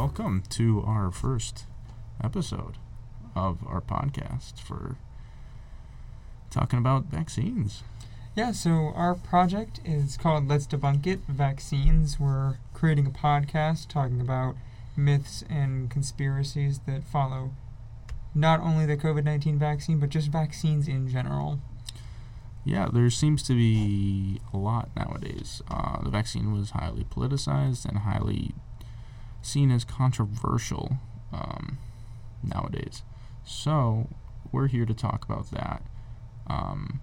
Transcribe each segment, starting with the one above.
welcome to our first episode of our podcast for talking about vaccines. Yeah, so our project is called Let's Debunk It Vaccines. We're creating a podcast talking about myths and conspiracies that follow not only the COVID 19 vaccine, but just vaccines in general. Yeah, there seems to be a lot nowadays. Uh, the vaccine was highly politicized and highly seen as controversial um, nowadays. So, we're here to talk about that. Um,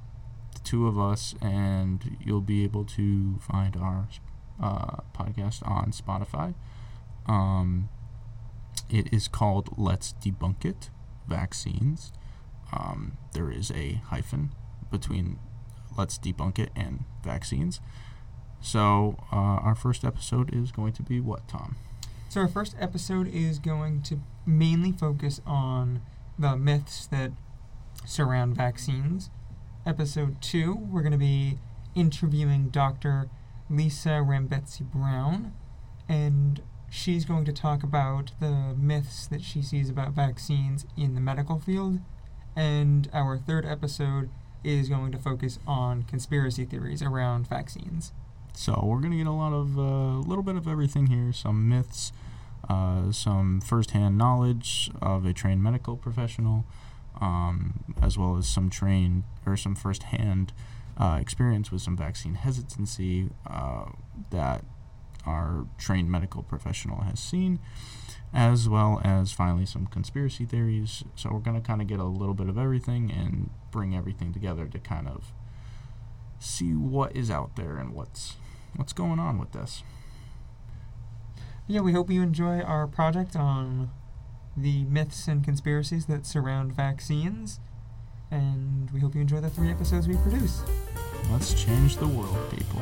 the two of us, and you'll be able to find our uh, podcast on Spotify. Um, it is called Let's Debunk It Vaccines. Um, there is a hyphen between Let's Debunk It and vaccines. So, uh, our first episode is going to be what, Tom? So, our first episode is going to mainly focus on the myths that surround vaccines. Episode 2, we're going to be interviewing Dr. Lisa Rambetzi Brown, and she's going to talk about the myths that she sees about vaccines in the medical field. And our third episode is going to focus on conspiracy theories around vaccines. So we're gonna get a lot of a uh, little bit of everything here. Some myths, uh, some firsthand knowledge of a trained medical professional, um, as well as some trained or some firsthand uh, experience with some vaccine hesitancy uh, that our trained medical professional has seen, as well as finally some conspiracy theories. So we're going to kind of get a little bit of everything and bring everything together to kind of see what is out there and what's what's going on with this. Yeah, we hope you enjoy our project on the myths and conspiracies that surround vaccines. And we hope you enjoy the three episodes we produce. Let's change the world, people.